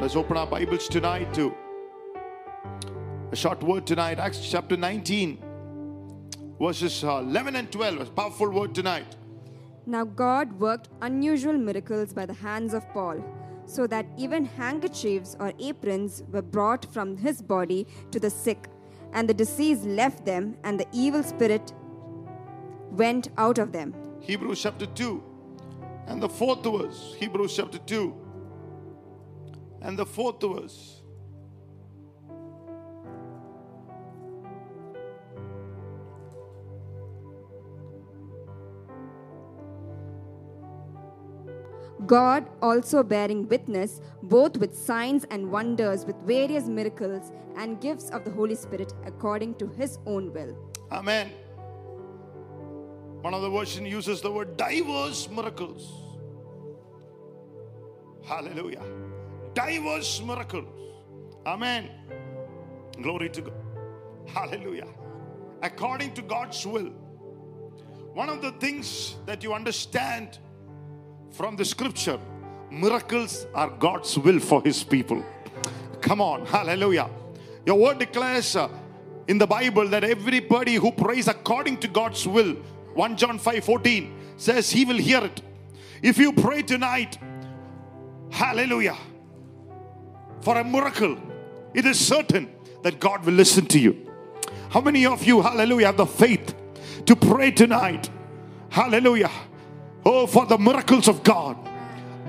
Let's open our Bibles tonight to a short word tonight, Acts chapter 19, verses uh, 11 and 12. A powerful word tonight. Now God worked unusual miracles by the hands of Paul, so that even handkerchiefs or aprons were brought from his body to the sick, and the disease left them, and the evil spirit went out of them. Hebrews chapter 2 and the fourth verse. Hebrews chapter 2 and the fourth verse. God also bearing witness both with signs and wonders, with various miracles and gifts of the Holy Spirit according to his own will. Amen. One of the version uses the word diverse miracles. Hallelujah. Diverse miracles. Amen. Glory to God. Hallelujah. According to God's will. One of the things that you understand from the scripture miracles are God's will for his people. Come on. Hallelujah. Your word declares uh, in the Bible that everybody who prays according to God's will 1 John 5 14 says he will hear it. If you pray tonight, hallelujah, for a miracle, it is certain that God will listen to you. How many of you, hallelujah, have the faith to pray tonight? Hallelujah. Oh, for the miracles of God,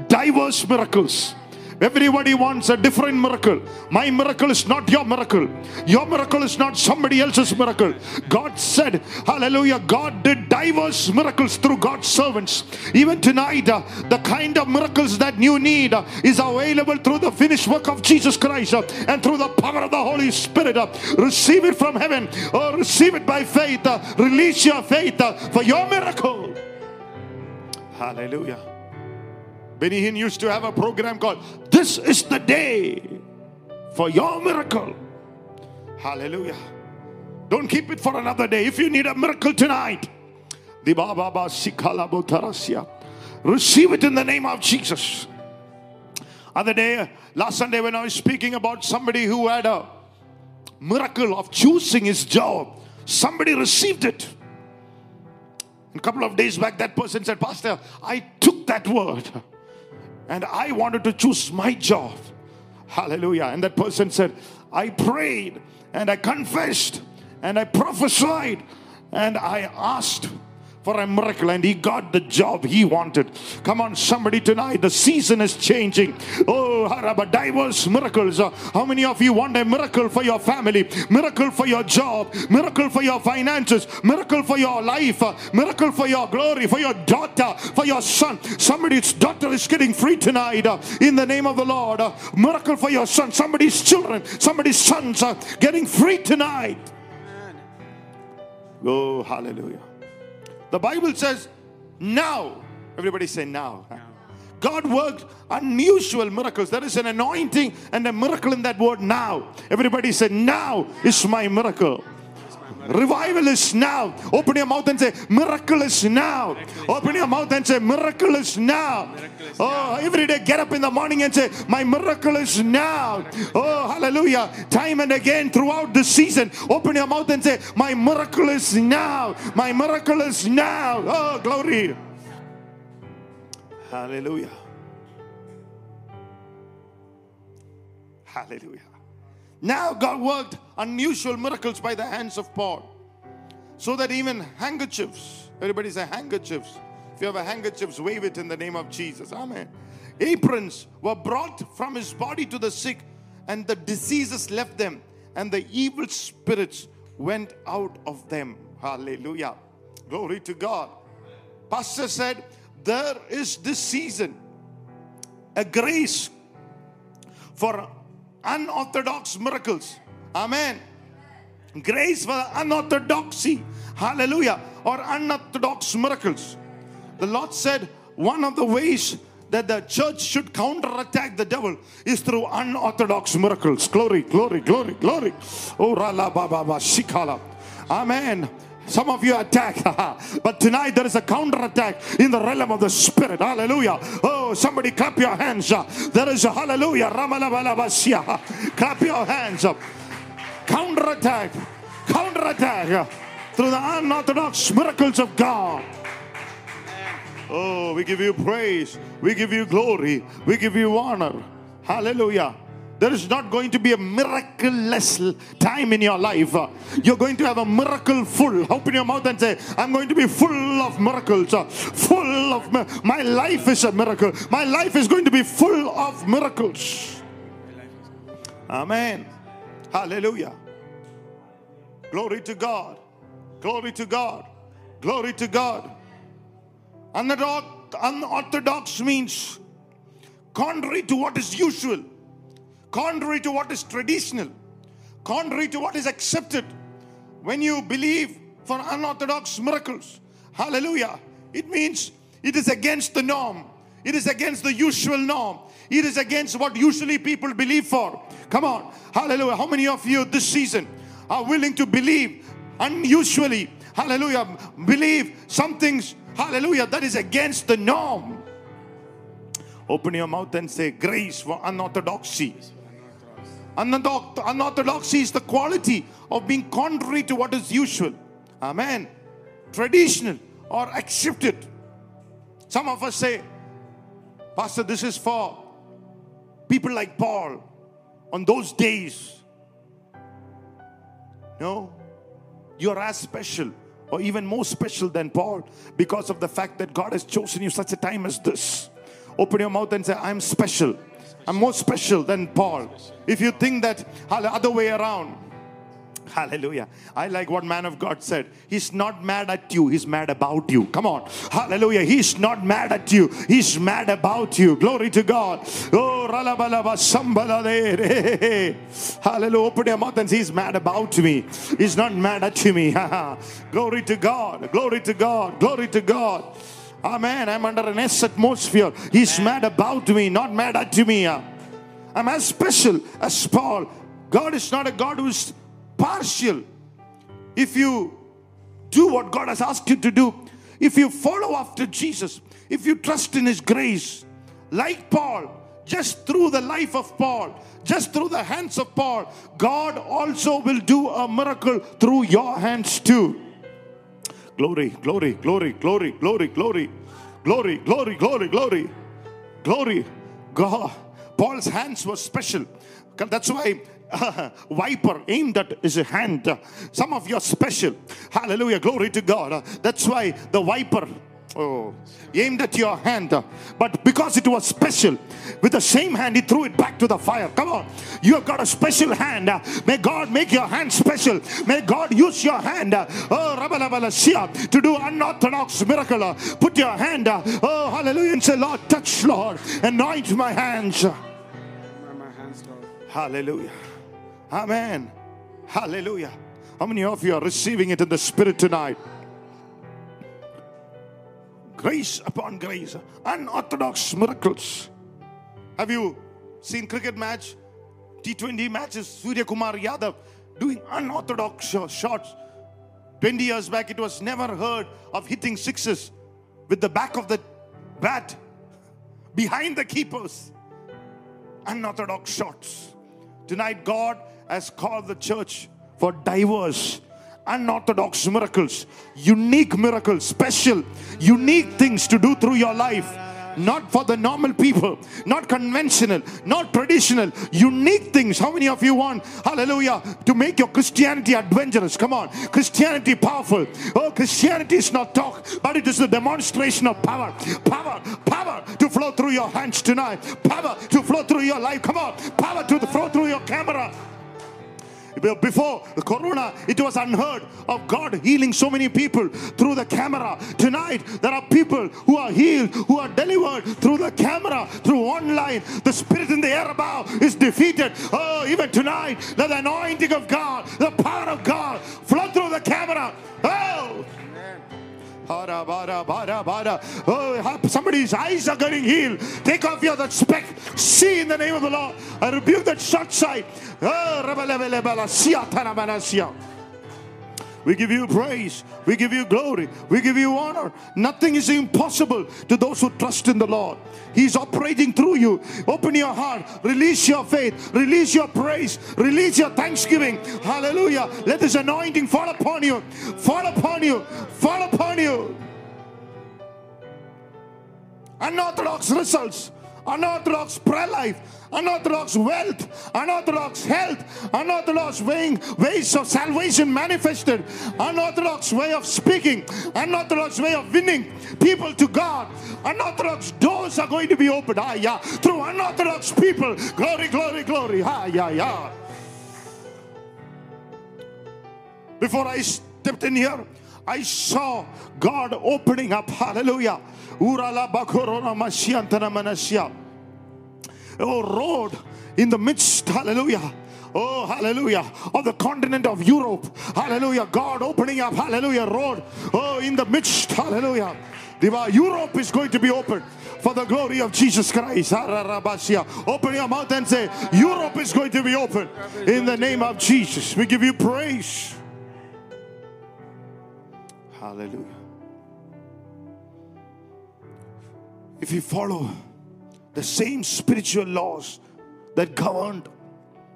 diverse miracles. Everybody wants a different miracle. My miracle is not your miracle. Your miracle is not somebody else's miracle. God said, Hallelujah, God did diverse miracles through God's servants. Even tonight, uh, the kind of miracles that you need uh, is available through the finished work of Jesus Christ uh, and through the power of the Holy Spirit. uh. receive it from heaven or receive it by faith. uh, release your faith uh, for your miracle. Hallelujah. Benny Hinn used to have a program called This is the Day for Your Miracle. Hallelujah. Don't keep it for another day. If you need a miracle tonight, receive it in the name of Jesus. Other day, last Sunday, when I was speaking about somebody who had a miracle of choosing his job, somebody received it. A couple of days back, that person said, Pastor, I took that word and I wanted to choose my job. Hallelujah. And that person said, I prayed and I confessed and I prophesied and I asked for a miracle and he got the job he wanted. Come on, somebody tonight, the season is changing. Oh, Haraba, diverse miracles. Uh, How many of you want a miracle for your family, miracle for your job, miracle for your finances, miracle for your life, uh, miracle for your glory, for your daughter, for your son? Somebody's daughter is getting free tonight uh, in the name of the Lord. Miracle for your son, somebody's children, somebody's sons are getting free tonight. Oh, hallelujah. The Bible says, now. Everybody say now. God worked unusual miracles. There is an anointing and a miracle in that word now. Everybody say, now is my miracle. Revival is now. Open your mouth and say, Miracle is now. Open your mouth and say, Miracle is now. Oh, every day get up in the morning and say, My miracle is now. Oh, hallelujah. Time and again throughout the season, open your mouth and say, My miracle is now. My miracle is now. Oh, glory. Hallelujah. Hallelujah. Now God worked unusual miracles by the hands of Paul. So that even handkerchiefs, everybody say handkerchiefs. If you have a handkerchiefs, wave it in the name of Jesus. Amen. Aprons were brought from his body to the sick, and the diseases left them, and the evil spirits went out of them. Hallelujah. Glory to God. Pastor said, There is this season a grace for unorthodox miracles. Amen. Grace for unorthodoxy. Hallelujah. Or unorthodox miracles. The Lord said one of the ways that the church should counterattack the devil is through unorthodox miracles. Glory, glory, glory, glory. Oh, rala ba ba ba shikala. Amen. Some of you attack, but tonight there is a counter attack in the realm of the spirit. Hallelujah. Oh, somebody clap your hands. There is a hallelujah. Clap your hands up. Counter attack. Counter attack through the unorthodox miracles of God. Oh, we give you praise. We give you glory. We give you honor. Hallelujah. There is not going to be a miraculous time in your life. You're going to have a miracle full. Open your mouth and say, I'm going to be full of miracles. Full of mi- my life is a miracle. My life is going to be full of miracles. Amen. Hallelujah. Glory to God. Glory to God. Glory to God. Unorthodox, unorthodox means contrary to what is usual, contrary to what is traditional, contrary to what is accepted. When you believe for unorthodox miracles, hallelujah, it means it is against the norm, it is against the usual norm, it is against what usually people believe for. Come on, hallelujah. How many of you this season are willing to believe unusually, hallelujah, believe some things, hallelujah, that is against the norm? Open your mouth and say, Grace for unorthodoxy. Unorthodox- Unorthodoxy is the quality of being contrary to what is usual. Amen. Traditional or accepted. Some of us say, Pastor, this is for people like Paul on those days. No, you're as special or even more special than Paul because of the fact that God has chosen you such a time as this. Open your mouth and say, I'm special. I'm more special than Paul. If you think that other way around, Hallelujah. I like what man of God said. He's not mad at you, he's mad about you. Come on. Hallelujah. He's not mad at you, he's mad about you. Glory to God. Oh, ralabalaba sambalade. Hallelujah. Open your mouth and say, He's mad about me. He's not mad at me. Glory to God. Glory to God. Glory to God. Amen. I'm under an S atmosphere. He's mad about me, not mad at me. I'm as special as Paul. God is not a God who's partial. If you do what God has asked you to do, if you follow after Jesus, if you trust in His grace, like Paul, just through the life of Paul, just through the hands of Paul, God also will do a miracle through your hands too. Glory, glory, glory, glory, glory, glory, glory, glory, glory, glory, glory. God, Paul's hands were special. That's why uh, viper aimed at his hand. Some of you are special. Hallelujah. Glory to God. That's why the viper. Oh, aimed at your hand, but because it was special, with the same hand, he threw it back to the fire. Come on, you have got a special hand. May God make your hand special. May God use your hand, oh, to do unorthodox miracle. Put your hand, oh, hallelujah, and say, Lord, touch, Lord, anoint my hands. My hands. Hallelujah. Amen. Hallelujah. How many of you are receiving it in the spirit tonight? Grace upon grace, unorthodox miracles. Have you seen cricket match, T20 matches, Surya Kumar Yadav doing unorthodox shots? 20 years back, it was never heard of hitting sixes with the back of the bat behind the keepers unorthodox shots. Tonight, God has called the church for diverse, unorthodox miracles, unique miracles, special, unique things to do through your life. Not for the normal people, not conventional, not traditional, unique things. How many of you want, hallelujah, to make your Christianity adventurous? Come on, Christianity powerful. Oh, Christianity is not talk, but it is the demonstration of power. Power, power to flow through your hands tonight, power to flow through your life. Come on, power to flow through your camera. Before the corona, it was unheard of God healing so many people through the camera. Tonight, there are people who are healed, who are delivered through the camera, through online. The spirit in the air above is defeated. Oh, even tonight, the anointing of God, the power of God flow through the camera. Oh, Bada, bada, bada, bada. Oh, somebody's eyes are getting healed. Take off your that speck. See in the name of the Lord. I rebuke that short sight. Oh, We give you praise. We give you glory. We give you honor. Nothing is impossible to those who trust in the Lord. He's operating through you. Open your heart. Release your faith. Release your praise. Release your thanksgiving. Hallelujah. Let this anointing fall upon you. Fall upon you. Fall upon you. Unorthodox results unorthodox prayer life, unorthodox wealth, unorthodox health, unorthodox weighing, ways of salvation manifested, unorthodox way of speaking, unorthodox way of winning people to God. Unorthodox doors are going to be opened. Ah, yeah. Through unorthodox people. Glory, glory, glory. Ah, yeah, yeah. Before I stepped in here, I saw God opening up. Hallelujah. Oh, road in the midst. Hallelujah. Oh, hallelujah. Of the continent of Europe. Hallelujah. God opening up. Hallelujah. Road. Oh, in the midst. Hallelujah. Europe is going to be open for the glory of Jesus Christ. Open your mouth and say, Europe is going to be open in the name of Jesus. We give you praise. Hallelujah. If you follow the same spiritual laws that governed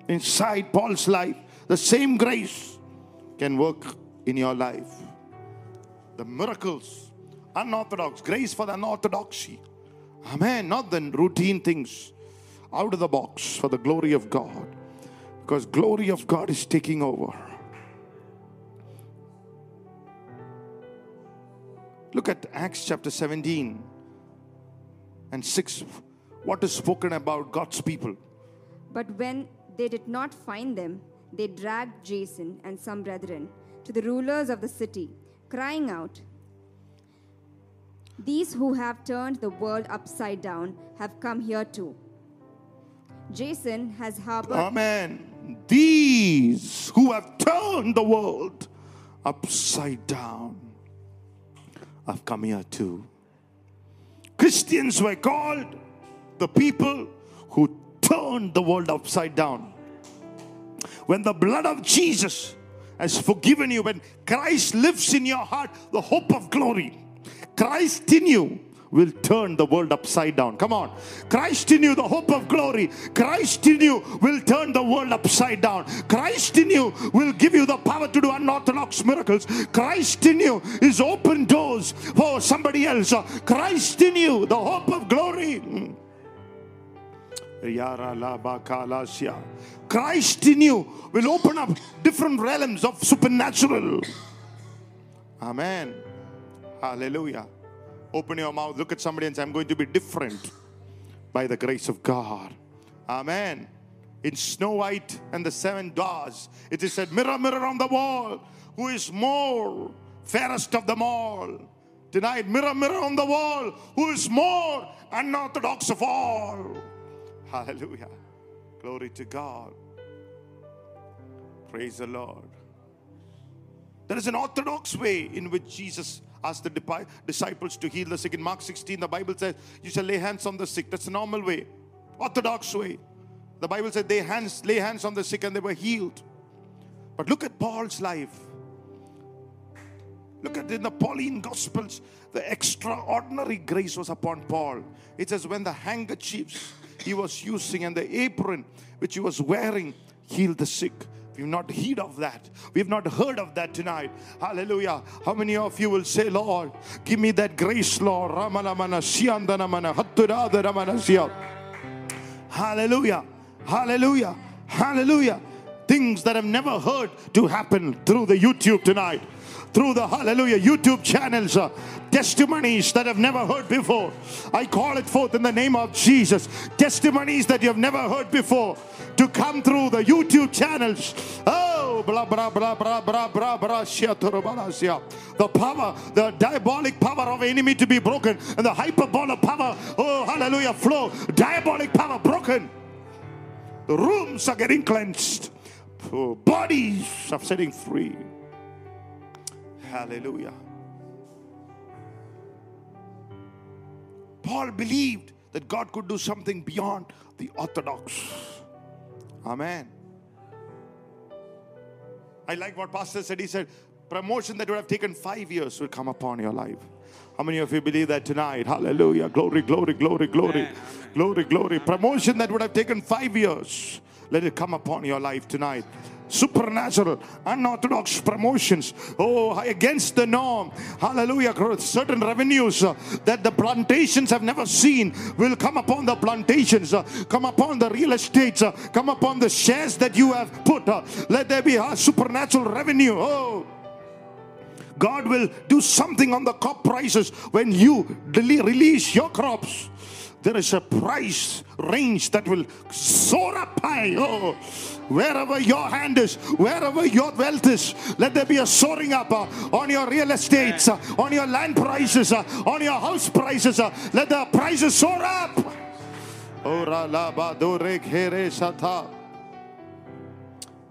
inside Paul's life, the same grace can work in your life. The miracles, unorthodox, grace for the unorthodoxy. Amen. Not the routine things, out of the box for the glory of God. Because glory of God is taking over. Look at Acts chapter 17 and 6. What is spoken about God's people? But when they did not find them, they dragged Jason and some brethren to the rulers of the city, crying out, These who have turned the world upside down have come here too. Jason has harbored. Amen. These who have turned the world upside down have come here too. Christians were called the people who turned the world upside down. When the blood of Jesus has forgiven you, when Christ lives in your heart, the hope of glory, Christ in you will turn the world upside down. Come on. Christ in you, the hope of glory. Christ in you will turn the world upside down. Christ in you will give you the power to do unorthodox miracles. Christ in you is open doors for somebody else. Christ in you, the hope of glory. Hmm. Christ in you will open up different realms of supernatural. Amen. Hallelujah. Open your mouth, look at somebody and say, I'm going to be different by the grace of God. Amen. In Snow White and the Seven Dwarfs, it is said, Mirror, mirror on the wall, who is more fairest of them all? Tonight, mirror, mirror on the wall, who is more unorthodox of all? Hallelujah. Glory to God. Praise the Lord. There is an orthodox way in which Jesus asked the disciples to heal the sick. In Mark 16, the Bible says, You shall lay hands on the sick. That's the normal way, orthodox way. The Bible said they hands, lay hands on the sick and they were healed. But look at Paul's life. Look at in the Pauline Gospels, the extraordinary grace was upon Paul. It says, when the handkerchiefs he was using and the apron which he was wearing healed the sick. We've not heard of that. We've not heard of that tonight. Hallelujah. How many of you will say, Lord, give me that grace, Lord? Hallelujah. Hallelujah. Hallelujah. Things that I've never heard to happen through the YouTube tonight through the hallelujah YouTube channels, uh, testimonies that I've never heard before. I call it forth in the name of Jesus. Testimonies that you've never heard before to come through the YouTube channels. Oh, blah, blah, blah, blah, blah, blah, blah, oh, the power, the diabolic power of enemy to be broken, and the hyperbolic power, oh, hallelujah, flow, diabolic power broken. The rooms are getting cleansed, oh, bodies are setting free. Hallelujah. Paul believed that God could do something beyond the orthodox. Amen. I like what Pastor said. He said, promotion that would have taken five years will come upon your life. How many of you believe that tonight? Hallelujah. Glory, glory, glory, glory. Amen. Glory, glory. Promotion that would have taken five years. Let it come upon your life tonight. Supernatural, unorthodox promotions. Oh, against the norm. Hallelujah. Certain revenues uh, that the plantations have never seen will come upon the plantations, uh, come upon the real estates, uh, come upon the shares that you have put. uh, Let there be a supernatural revenue. Oh. God will do something on the crop prices when you release your crops. There is a price range that will soar up high. Oh, wherever your hand is, wherever your wealth is, let there be a soaring up uh, on your real estates, uh, on your land prices, uh, on your house prices. uh, let the prices soar up.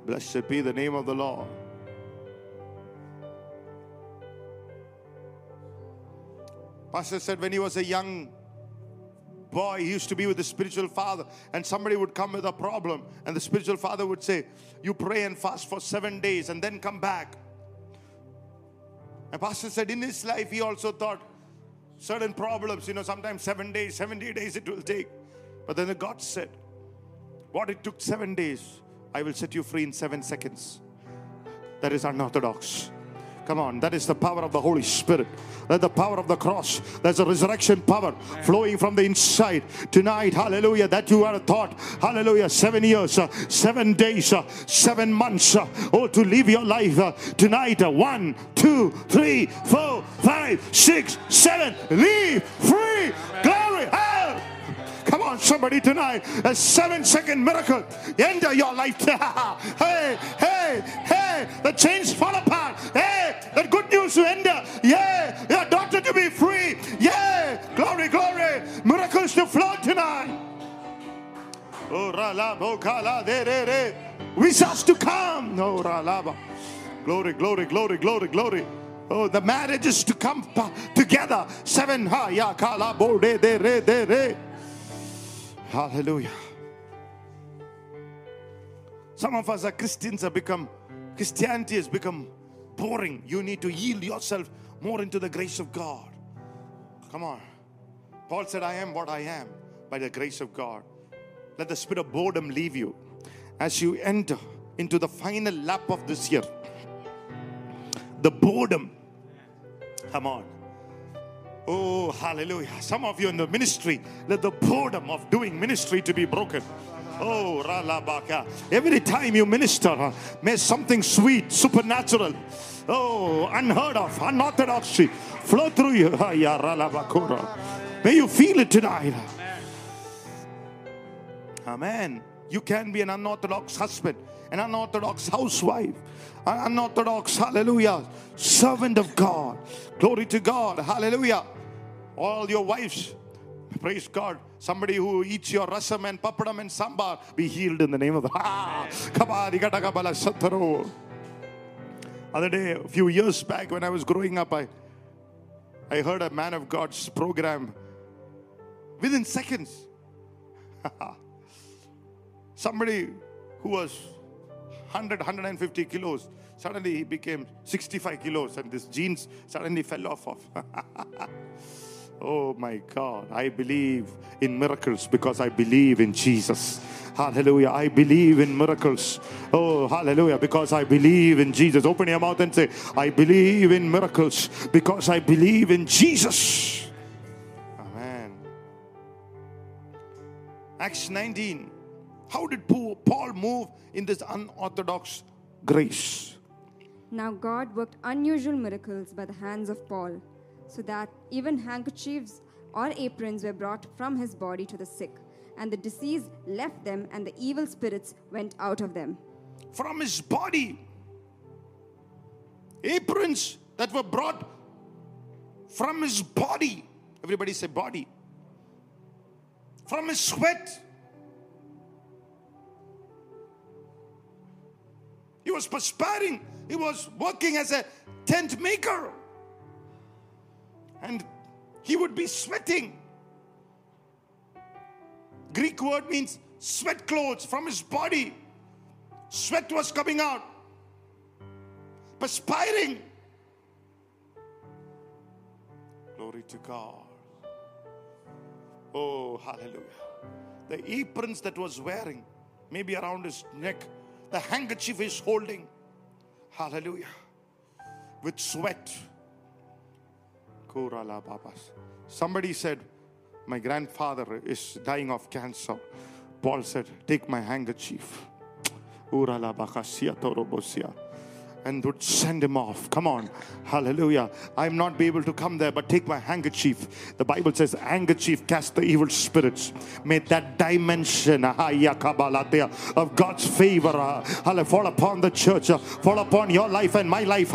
Blessed be the name of the Lord. Pastor said when he was a young boy, he used to be with the spiritual father, and somebody would come with a problem, and the spiritual father would say, You pray and fast for seven days and then come back. And Pastor said in his life, he also thought certain problems, you know, sometimes seven days, 70 days it will take. But then the God said, What it took seven days, I will set you free in seven seconds. That is unorthodox. Come on, that is the power of the Holy Spirit. That the power of the cross. There's a resurrection power flowing from the inside. Tonight, hallelujah, that you are taught, hallelujah, seven years, uh, seven days, uh, seven months, uh, oh, to live your life. uh, tonight, uh, one, two, three, four, five, six, seven, live free, glory, hell. Come on, somebody tonight. A seven second miracle. Enter your life. hey, hey, hey. The chains fall apart. Ralabo kala de re re. Visas to come. Glory, glory, glory, glory, glory. Oh, the marriage is to come together. Seven. Hallelujah. Some of us are Christians have become, Christianity has become boring. You need to yield yourself more into the grace of God. Come on. Paul said, I am what I am by the grace of God. Let the spirit of boredom leave you as you enter into the final lap of this year. The boredom. Come on. Oh, hallelujah. Some of you in the ministry, let the boredom of doing ministry to be broken. Oh, ralabaka. Every time you minister, may something sweet, supernatural, oh, unheard of, unorthodoxy flow through you. May you feel it tonight. Amen. You can be an unorthodox husband, an unorthodox housewife, an unorthodox, hallelujah, servant of God. Glory to God. Hallelujah. All your wives, praise God. Somebody who eats your rasam and papadam and sambar be healed in the name of the. Other day, a few years back, when I was growing up, I I heard a man of God's program. Within seconds, somebody who was 100 150 kilos suddenly he became 65 kilos and this jeans suddenly fell off of oh my god i believe in miracles because i believe in jesus. Hallelujah i believe in miracles. Oh hallelujah because i believe in jesus. Open your mouth and say i believe in miracles because i believe in jesus. Amen. Acts 19 how did Paul move in this unorthodox grace? Now God worked unusual miracles by the hands of Paul, so that even handkerchiefs or aprons were brought from his body to the sick, and the disease left them, and the evil spirits went out of them. From his body, aprons that were brought from his body. Everybody say body. From his sweat. He was perspiring. He was working as a tent maker. And he would be sweating. Greek word means sweat clothes from his body. Sweat was coming out. perspiring. Glory to God. Oh, hallelujah. The aprons that was wearing, maybe around his neck, the handkerchief is holding. Hallelujah. With sweat. Somebody said, My grandfather is dying of cancer. Paul said, Take my handkerchief. And would send him off. Come on. Hallelujah. I'm not be able to come there, but take my handkerchief. The Bible says, handkerchief cast the evil spirits. May that dimension of God's favor ah, fall upon the church, ah, fall upon your life and my life.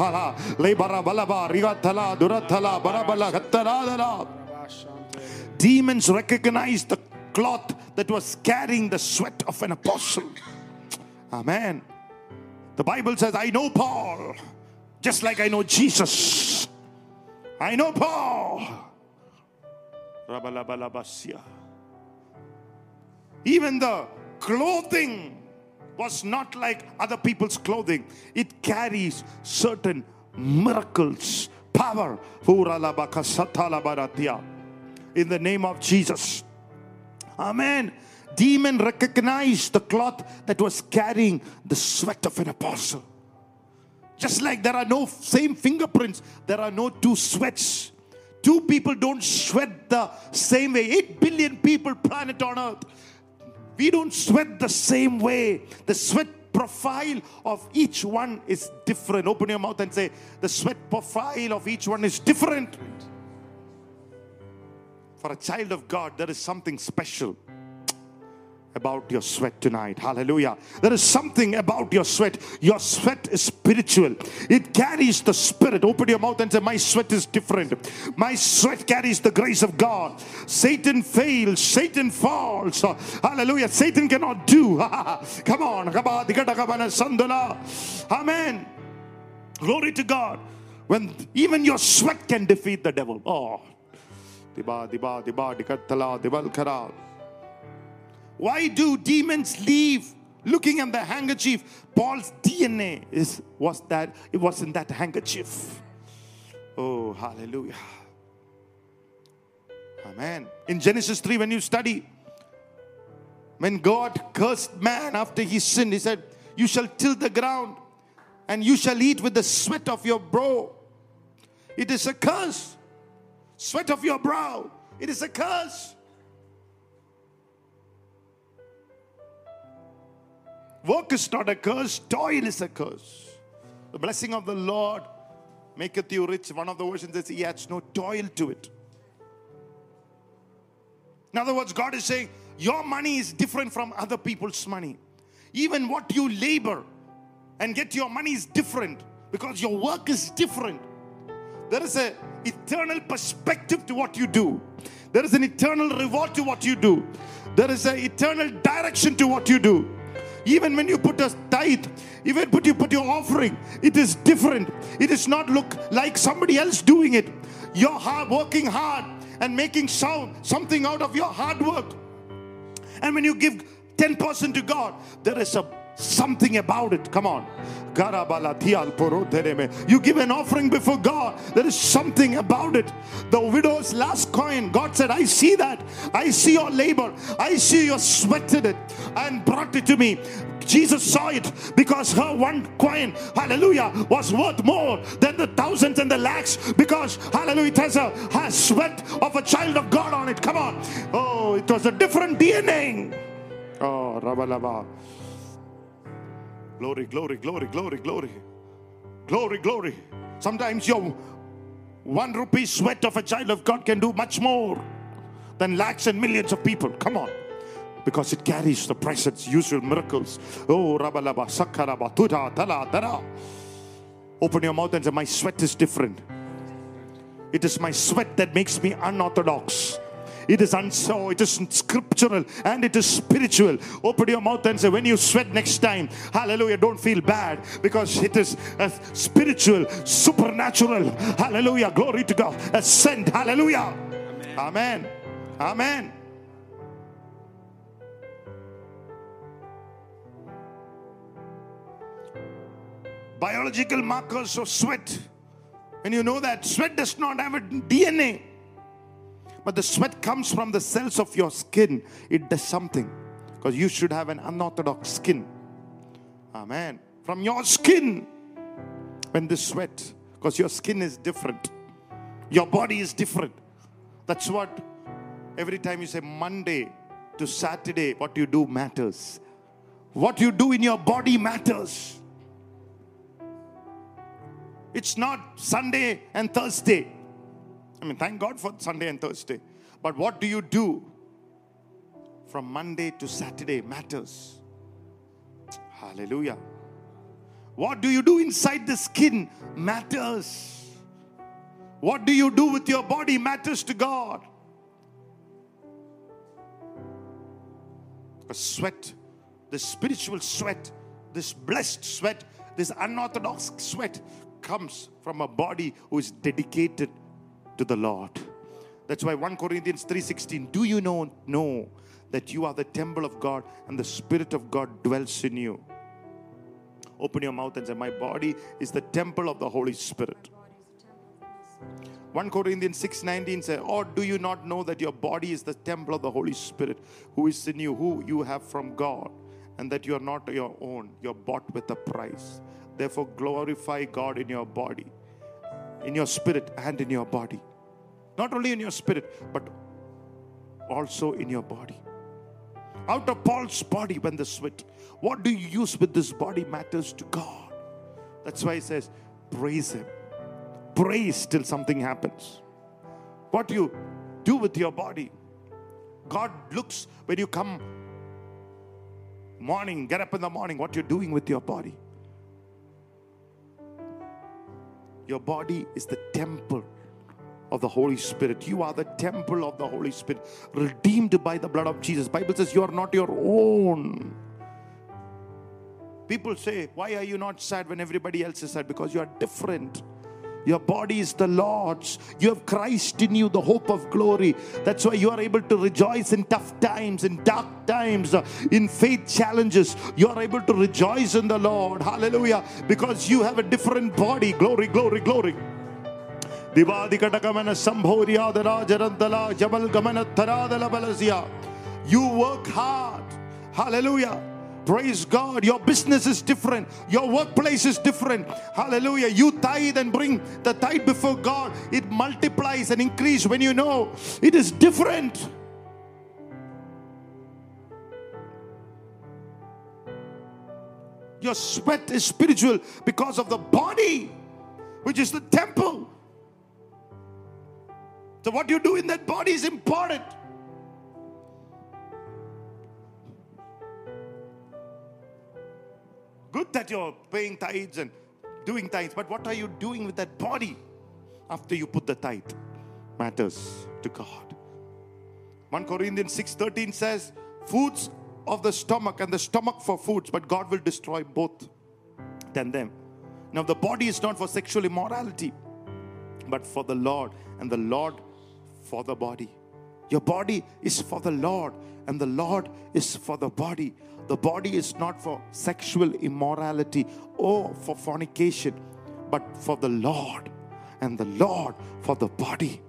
Demons recognized the cloth that was carrying the sweat of an apostle. Amen. The Bible says, I know Paul, just like I know Jesus. I know Paul. Even the clothing was not like other people's clothing, it carries certain miracles, power. In the name of Jesus. Amen. Demon recognized the cloth that was carrying the sweat of an apostle. Just like there are no same fingerprints, there are no two sweats. Two people don't sweat the same way. Eight billion people, planet on earth. We don't sweat the same way. The sweat profile of each one is different. Open your mouth and say, The sweat profile of each one is different. For a child of God, there is something special about your sweat tonight. Hallelujah. There is something about your sweat. Your sweat is spiritual, it carries the spirit. Open your mouth and say, My sweat is different. My sweat carries the grace of God. Satan fails, Satan falls. Hallelujah. Satan cannot do. Come on. Amen. Glory to God. When even your sweat can defeat the devil. Oh. Why do demons leave looking at the handkerchief? Paul's DNA is was that it was in that handkerchief. Oh, hallelujah. Amen. In Genesis 3, when you study, when God cursed man after he sinned, he said, You shall till the ground and you shall eat with the sweat of your brow. It is a curse. Sweat of your brow. It is a curse. Work is not a curse, toil is a curse. The blessing of the Lord maketh you rich. One of the versions says he adds no toil to it. In other words, God is saying your money is different from other people's money. Even what you labor and get your money is different because your work is different. There is an eternal perspective to what you do. There is an eternal reward to what you do. There is an eternal direction to what you do. Even when you put a tithe, even put you put your offering, it is different. It does not look like somebody else doing it. You're hard, working hard and making sound something out of your hard work. And when you give 10% to God, there is a something about it. Come on. You give an offering before God, there is something about it. The widow's last coin, God said, I see that. I see your labor. I see you sweated it and brought it to me. Jesus saw it because her one coin, hallelujah, was worth more than the thousands and the lakhs because, hallelujah, it has has sweat of a child of God on it. Come on. Oh, it was a different DNA. Oh, Rabalaba. Glory, glory, glory, glory, glory. Glory, glory. Sometimes your one rupee sweat of a child of God can do much more than lakhs and millions of people. Come on. Because it carries the presence, usual miracles. Oh, Rabalaba, Sakaraba, Tuda, Tala, Tara. Open your mouth and say, My sweat is different. It is my sweat that makes me unorthodox. It is unso, it is scriptural and it is spiritual. Open your mouth and say, when you sweat next time, hallelujah, don't feel bad because it is a spiritual, supernatural, hallelujah, glory to God, ascent, hallelujah. Amen. Amen. biological markers of sweat. And you know that sweat does not have a DNA. But the sweat comes from the cells of your skin. It does something. Because you should have an unorthodox skin. Amen. From your skin, when the sweat, because your skin is different, your body is different. That's what every time you say Monday to Saturday, what you do matters. What you do in your body matters. It's not Sunday and Thursday. I mean, thank God for Sunday and Thursday. But what do you do from Monday to Saturday matters. Hallelujah. What do you do inside the skin matters. What do you do with your body matters to God. A sweat, the spiritual sweat, this blessed sweat, this unorthodox sweat comes from a body who is dedicated to the Lord. That's why 1 Corinthians 3:16 do you know know that you are the temple of God and the spirit of God dwells in you. Open your mouth and say my body is the temple of the Holy Spirit. 1 Corinthians 6:19 says, Or do you not know that your body is the temple of the Holy Spirit who is in you, who you have from God, and that you are not your own, you're bought with a price. Therefore, glorify God in your body, in your spirit, and in your body. Not only in your spirit, but also in your body. Out of Paul's body, when the sweat, what do you use with this body matters to God. That's why he says, Praise Him praise till something happens. What you do with your body. God looks when you come morning, get up in the morning, what you're doing with your body. Your body is the temple of the Holy Spirit. You are the temple of the Holy Spirit, redeemed by the blood of Jesus. Bible says you are not your own. People say, Why are you not sad when everybody else is sad? Because you are different. Your body is the Lord's. You have Christ in you, the hope of glory. That's why you are able to rejoice in tough times, in dark times, uh, in faith challenges. You are able to rejoice in the Lord. Hallelujah. Because you have a different body. Glory, glory, glory. Divadikatakaman Sambhoria Darajarantala Jabal Gamanatarada Balazia. You work hard. Hallelujah. Praise God. Your business is different. Your workplace is different. Hallelujah. You tithe and bring the tithe before God. It multiplies and increases when you know it is different. Your sweat is spiritual because of the body, which is the temple. So, what you do in that body is important. Good that you're paying tithes and doing tithes, but what are you doing with that body after you put the tithe? Matters to God. 1 Corinthians 6:13 says, Foods of the stomach and the stomach for foods, but God will destroy both than them. Now the body is not for sexual immorality, but for the Lord, and the Lord for the body. Your body is for the Lord, and the Lord is for the body. The body is not for sexual immorality or for fornication, but for the Lord, and the Lord for the body.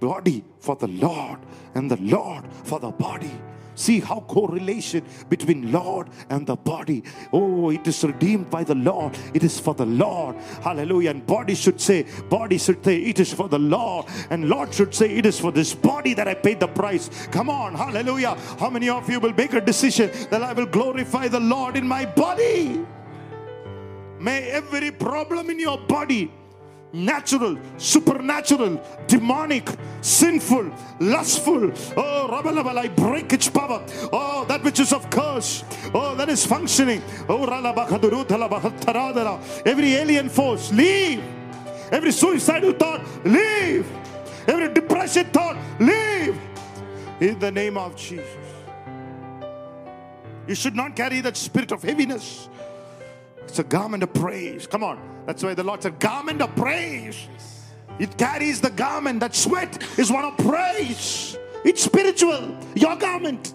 Body for the Lord, and the Lord for the body. See how correlation between Lord and the body. Oh, it is redeemed by the Lord. It is for the Lord. Hallelujah. And body should say, body should say, it is for the Lord. And Lord should say, it is for this body that I paid the price. Come on. Hallelujah. How many of you will make a decision that I will glorify the Lord in my body? May every problem in your body natural, supernatural, demonic, sinful, lustful. Oh, Rabalabal, I break its power. Oh, that which is of curse. Oh, that is functioning. Oh, every alien force, leave. Every suicidal thought, leave. Every depression thought, leave. In the name of Jesus. You should not carry that spirit of heaviness. It's a garment of praise. Come on. That's why the Lord said, garment of praise. It carries the garment. That sweat is one of praise. It's spiritual. Your garment.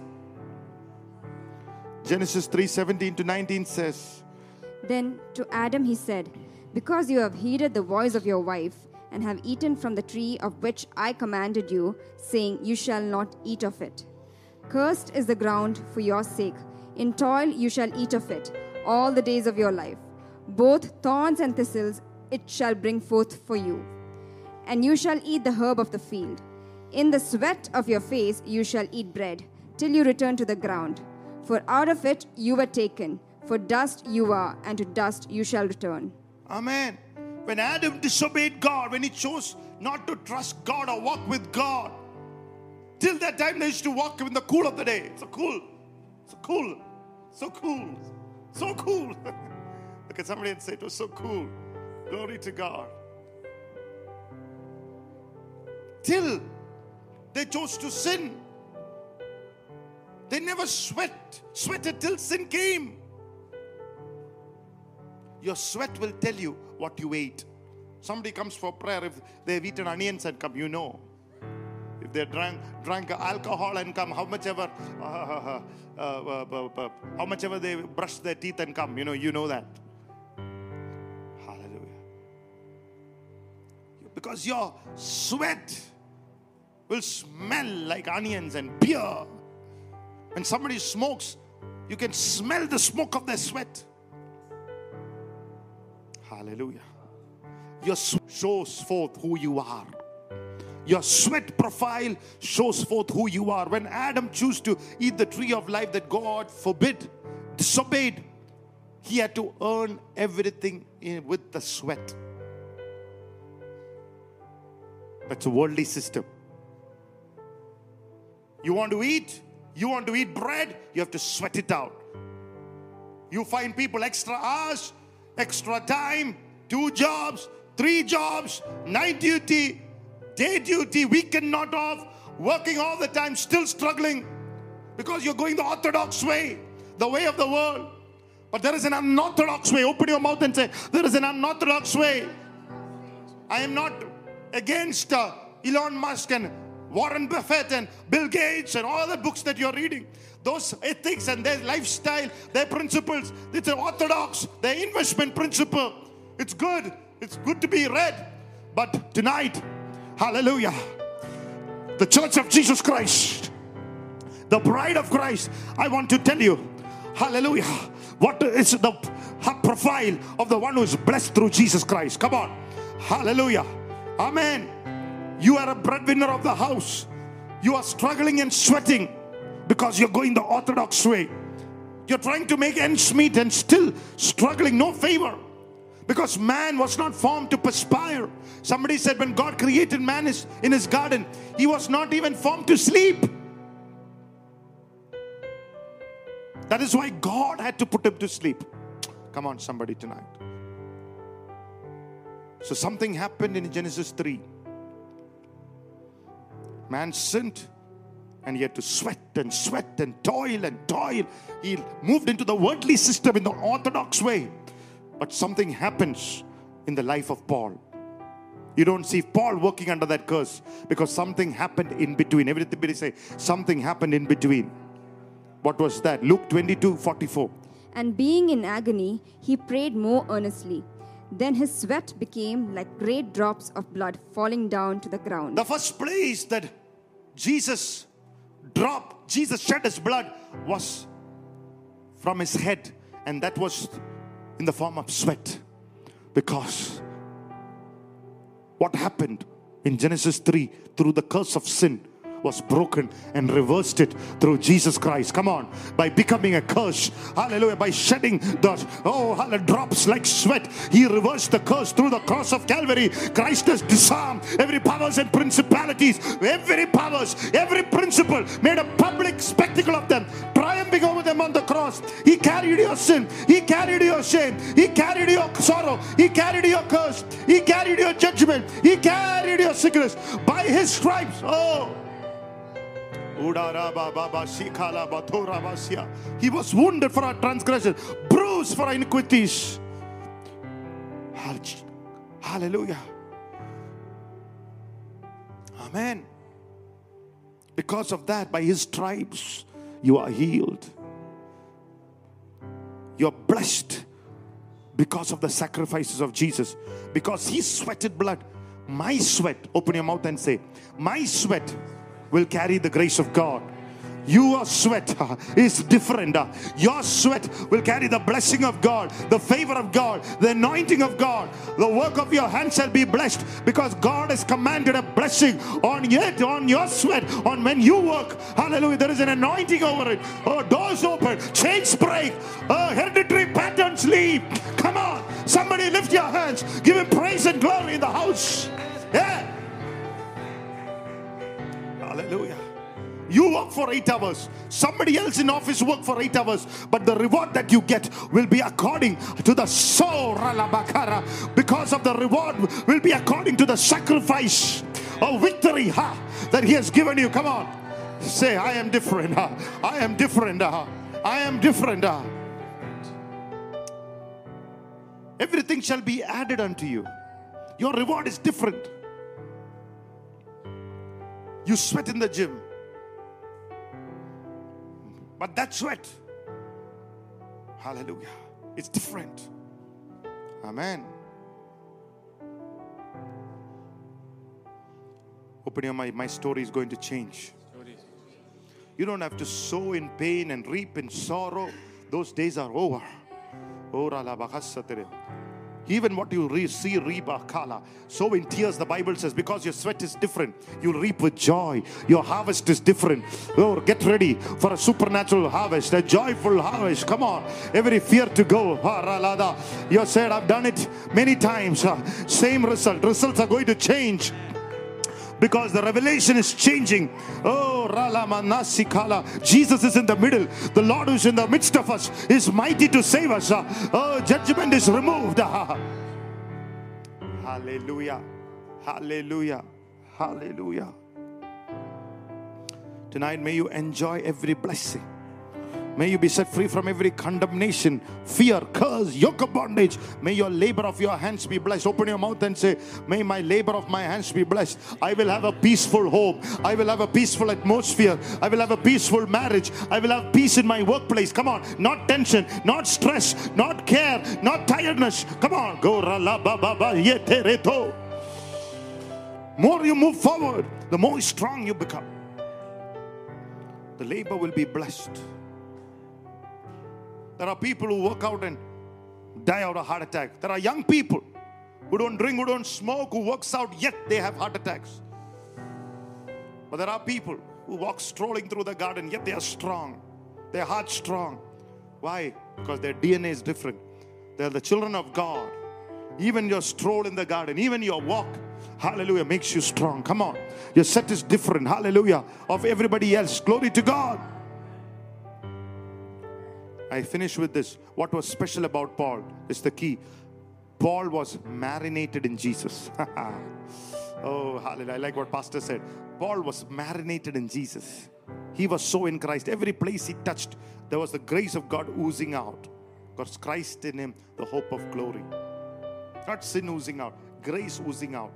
Genesis 3 17 to 19 says, Then to Adam he said, Because you have heeded the voice of your wife, and have eaten from the tree of which I commanded you, saying, You shall not eat of it. Cursed is the ground for your sake. In toil you shall eat of it all the days of your life. Both thorns and thistles it shall bring forth for you. And you shall eat the herb of the field. In the sweat of your face you shall eat bread, till you return to the ground. For out of it you were taken, for dust you are, and to dust you shall return. Amen. When Adam disobeyed God, when he chose not to trust God or walk with God, till that time they used to walk in the cool of the day. So cool. So cool. So cool. So cool. Look at somebody and say, It was so cool. Glory to God. Till they chose to sin. They never sweat, sweated till sin came. Your sweat will tell you what you ate. Somebody comes for prayer if they've eaten onions and come, you know. They drank drank alcohol and come, how much ever, uh, uh, uh, how much ever they brush their teeth and come, you know, you know that. Hallelujah. Because your sweat will smell like onions and beer. When somebody smokes, you can smell the smoke of their sweat. Hallelujah. Your shows forth who you are. Your sweat profile shows forth who you are. When Adam chose to eat the tree of life that God forbid, disobeyed, he had to earn everything in, with the sweat. That's a worldly system. You want to eat? You want to eat bread? You have to sweat it out. You find people extra hours, extra time, two jobs, three jobs, night duty, day duty, weekend not off, working all the time, still struggling because you're going the orthodox way, the way of the world. But there is an unorthodox way. Open your mouth and say, There is an unorthodox way. I am not against uh, Elon Musk and Warren Buffett and Bill Gates and all the books that you're reading. Those ethics and their lifestyle, their principles, it's an orthodox, their investment principle. It's good. It's good to be read. But tonight, hallelujah, the church of Jesus Christ, the bride of Christ, I want to tell you, hallelujah, what is the profile of the one who is blessed through Jesus Christ? Come on, hallelujah, amen. You are a breadwinner of the house. You are struggling and sweating because you're going the orthodox way. You're trying to make ends meet and still struggling, no favor. Because man was not formed to perspire. Somebody said when God created man in his garden, he was not even formed to sleep. That is why God had to put him to sleep. Come on, somebody tonight. So something happened in Genesis 3. Man sinned and he had to sweat and sweat and toil and toil. He moved into the worldly system in the orthodox way. But something happens in the life of Paul. You don't see Paul working under that curse because something happened in between. Everybody say, something happened in between. What was that? Luke 22 44. And being in agony, he prayed more earnestly. Then his sweat became like great drops of blood falling down to the ground. The first place that Jesus dropped, Jesus shed his blood was from his head, and that was in the form of sweat. Because what happened in Genesis 3 through the curse of sin was broken and reversed it through Jesus Christ. Come on, by becoming a curse, hallelujah, by shedding the oh, hallelujah, drops like sweat, He reversed the curse through the cross of Calvary. Christ has disarmed every powers and principalities, every powers, every principle, made a public spectacle of them, triumphing over them on the cross. He carried your sin, He carried your shame, He carried your sorrow, He carried your curse, He carried your judgment, He carried your sickness. By His stripes, oh. He was wounded for our transgression, bruised for our iniquities. Hallelujah. Amen. Because of that, by his stripes, you are healed. You're blessed because of the sacrifices of Jesus. Because he sweated blood. My sweat, open your mouth and say, My sweat will carry the grace of God. Your sweat uh, is different. uh. Your sweat will carry the blessing of God, the favor of God, the anointing of God. The work of your hands shall be blessed because God has commanded a blessing on it, on your sweat, on when you work. Hallelujah. There is an anointing over it. Oh, doors open, chains break, oh, hereditary patterns leave. Come on. Somebody lift your hands. Give him praise and glory in the house. Yeah. Hallelujah. You work for eight hours. Somebody else in office work for eight hours. But the reward that you get will be according to the soralabakara. Because of the reward will be according to the sacrifice of victory ha, that he has given you. Come on. Say, I am different. ha. I am different. ha. I am different. ha. Everything shall be added unto you. Your reward is different. You sweat in the gym. But that sweat, hallelujah, it's different. Amen. Open your mind, my story is going to change. You don't have to sow in pain and reap in sorrow. Those days are over. Oh, Even what you re- see, Reba Kala. So in tears, the Bible says, because your sweat is different, you'll reap with joy. Your harvest is different. Oh, get ready for a supernatural harvest, a joyful harvest. Come on, every fear to go. You said, I've done it many times. Same result. Results are going to change because the revelation is changing. Oh, Rala Manasi Kala. Jesus is in the middle. The Lord who is in the midst of us is mighty to save us. Ah, oh, judgment is removed. Ah. Hallelujah. Hallelujah. Hallelujah. Tonight, may you enjoy every blessing. May you be set free from every condemnation, fear, curse, yoke of bondage. May your labor of your hands be blessed. Open your mouth and say, May my labor of my hands be blessed. I will have a peaceful home. I will have a peaceful atmosphere. I will have a peaceful marriage. I will have peace in my workplace. Come on. Not tension, not stress, not care, not tiredness. Come on. Go. More you move forward, the more strong you become. The labor will be blessed. There are people who work out and die out of heart attack. There are young people who don't drink, who don't smoke, who works out, yet they have heart attacks. But there are people who walk strolling through the garden, yet they are strong. Their heart strong. Why? Because their DNA is different. They're the children of God. Even your stroll in the garden, even your walk, hallelujah, makes you strong. Come on. Your set is different, hallelujah, of everybody else. Glory to God. I finish with this. What was special about Paul is the key. Paul was marinated in Jesus. oh, hallelujah. I like what Pastor said. Paul was marinated in Jesus. He was so in Christ. Every place he touched, there was the grace of God oozing out. Because Christ in him, the hope of glory. Not sin oozing out, grace oozing out.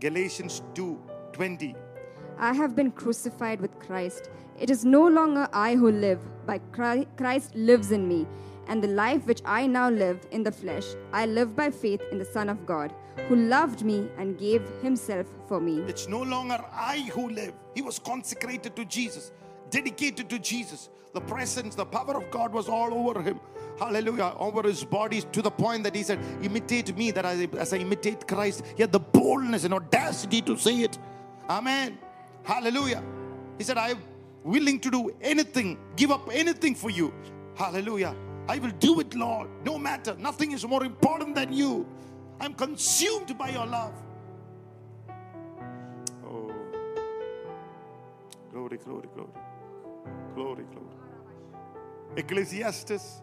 Galatians 2 20. I have been crucified with Christ. It is no longer I who live, but Christ lives in me. And the life which I now live in the flesh, I live by faith in the Son of God, who loved me and gave himself for me. It's no longer I who live. He was consecrated to Jesus, dedicated to Jesus. The presence, the power of God was all over him. Hallelujah. Over his body to the point that he said, Imitate me, that I, as I imitate Christ. He had the boldness and audacity to say it. Amen. Hallelujah. He said, I'm willing to do anything, give up anything for you. Hallelujah. I will do it, Lord. No matter. Nothing is more important than you. I'm consumed by your love. Oh. Glory, glory, glory. Glory, glory. Ecclesiastes.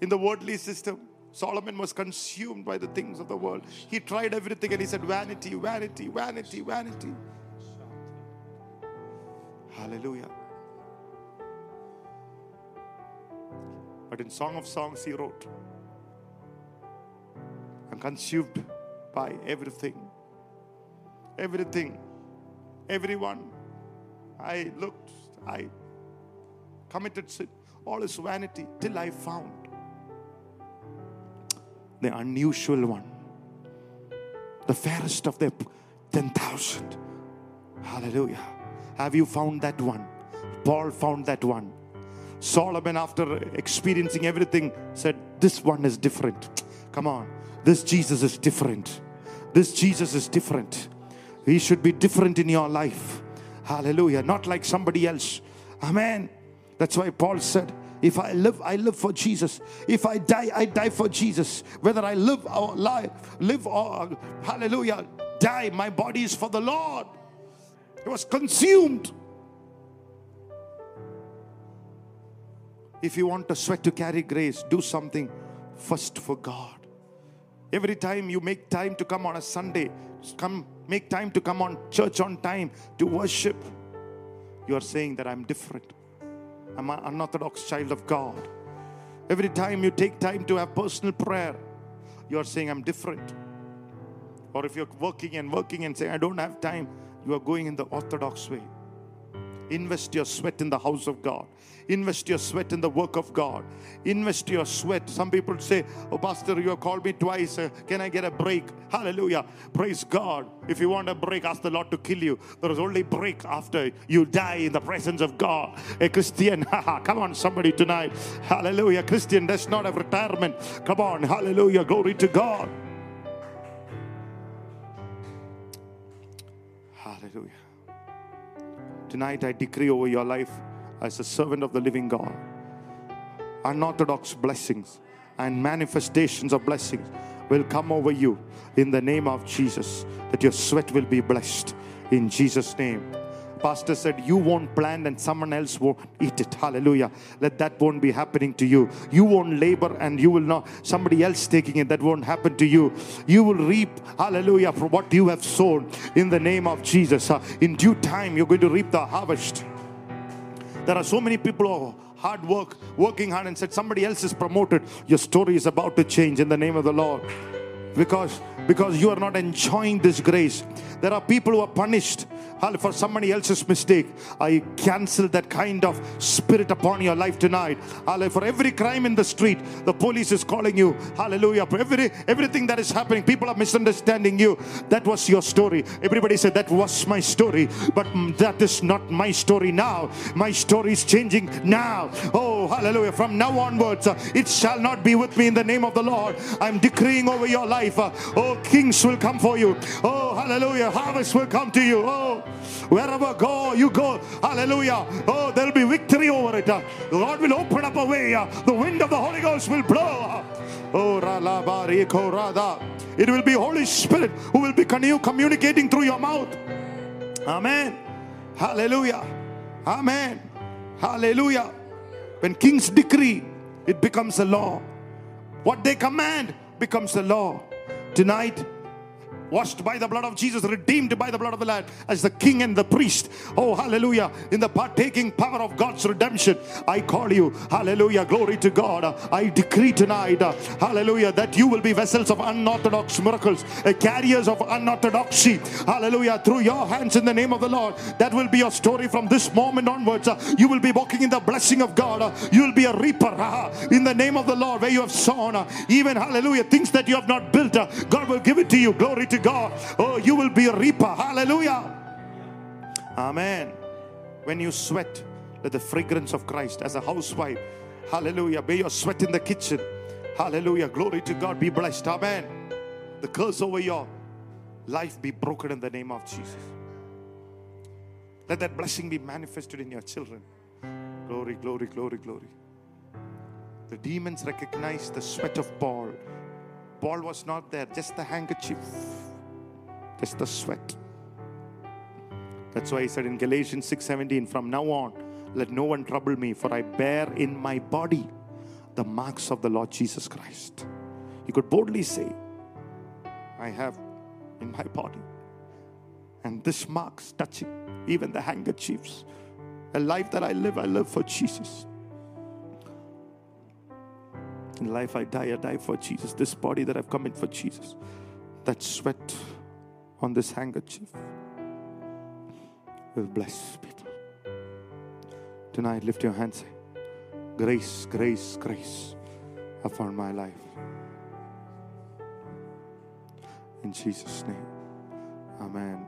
In the worldly system, Solomon was consumed by the things of the world. He tried everything and he said, Vanity, vanity, vanity, vanity. Hallelujah. But in Song of Songs, he wrote, I'm consumed by everything. Everything. Everyone. I looked, I committed sin. All is vanity till I found the unusual one, the fairest of the 10,000. Hallelujah. Have you found that one? Paul found that one. Solomon, after experiencing everything, said, This one is different. Come on. This Jesus is different. This Jesus is different. He should be different in your life. Hallelujah. Not like somebody else. Amen. That's why Paul said, if I live, I live for Jesus. If I die, I die for Jesus. Whether I live or live, live or hallelujah, die, my body is for the Lord. It was consumed. If you want to sweat to carry grace, do something first for God. Every time you make time to come on a Sunday, come make time to come on church on time to worship, you are saying that I'm different. I'm an unorthodox child of God. Every time you take time to have personal prayer, you are saying I'm different. Or if you're working and working and saying I don't have time, you are going in the orthodox way. Invest your sweat in the house of God. Invest your sweat in the work of God. Invest your sweat. Some people say, Oh, Pastor, you have called me twice. Uh, can I get a break? Hallelujah. Praise God. If you want a break, ask the Lord to kill you. There is only break after you die in the presence of God. A Christian, come on, somebody tonight. Hallelujah. Christian does not have retirement. Come on. Hallelujah. Glory to God. Tonight I decree over your life as a servant of the living God unorthodox blessings and manifestations of blessings will come over you in the name of Jesus, that your sweat will be blessed in Jesus' name. Pastor said, You won't plant and someone else won't eat it. Hallelujah. Let that won't be happening to you. You won't labor and you will not, somebody else taking it. That won't happen to you. You will reap, hallelujah, for what you have sown in the name of Jesus. Uh, in due time, you're going to reap the harvest. There are so many people who hard work, working hard, and said somebody else is promoted. Your story is about to change in the name of the Lord. Because because you are not enjoying this grace. There are people who are punished for somebody else's mistake. I cancel that kind of spirit upon your life tonight. For every crime in the street, the police is calling you. Hallelujah. For every everything that is happening, people are misunderstanding you. That was your story. Everybody said that was my story, but that is not my story now. My story is changing now. Oh, hallelujah. From now onwards, uh, it shall not be with me in the name of the Lord. I'm decreeing over your life. Uh, oh, kings will come for you. Oh, hallelujah. Harvest will come to you. Oh, wherever go, you go. Hallelujah. Oh, there'll be victory over it. The Lord will open up a way. The wind of the Holy Ghost will blow. Oh, rada. It will be Holy Spirit who will be communicating through your mouth. Amen. Hallelujah. Amen. Hallelujah. When kings decree, it becomes a law. What they command becomes a law. Tonight, washed by the blood of Jesus, redeemed by the blood of the Lamb, as the king and the priest. Oh, hallelujah. In the partaking power of God's redemption, I call you, hallelujah, glory to God. I decree tonight, hallelujah, that you will be vessels of unorthodox miracles, uh, carriers of unorthodoxy, hallelujah, through your hands in the name of the Lord. That will be your story from this moment onwards. You will be walking in the blessing of God. You will be a reaper in the name of the Lord where you have sown, even, hallelujah, things that you have not built, God will give it to you. Glory to God. Oh, you will be a reaper. Hallelujah. Amen. When you sweat, let the fragrance of Christ as a housewife. Hallelujah. May your sweat in the kitchen. Hallelujah. Glory to God. Be blessed. Amen. The curse over your life be broken in the name of Jesus. Let that blessing be manifested in your children. Glory, glory, glory, glory. The demons recognize the sweat of Paul. Paul was not there, just the handkerchief. Just the sweat. That's why he said in Galatians 6:17, from now on, let no one trouble me, for I bear in my body the marks of the Lord Jesus Christ. He could boldly say, I have in my body. And this marks touching even the handkerchiefs. A life that I live, I live for Jesus. In life I die, I die for Jesus. This body that I've come in for Jesus. That sweat on this handkerchief will bless people. Tonight, lift your hands. Say, grace, grace, grace upon my life. In Jesus' name. Amen.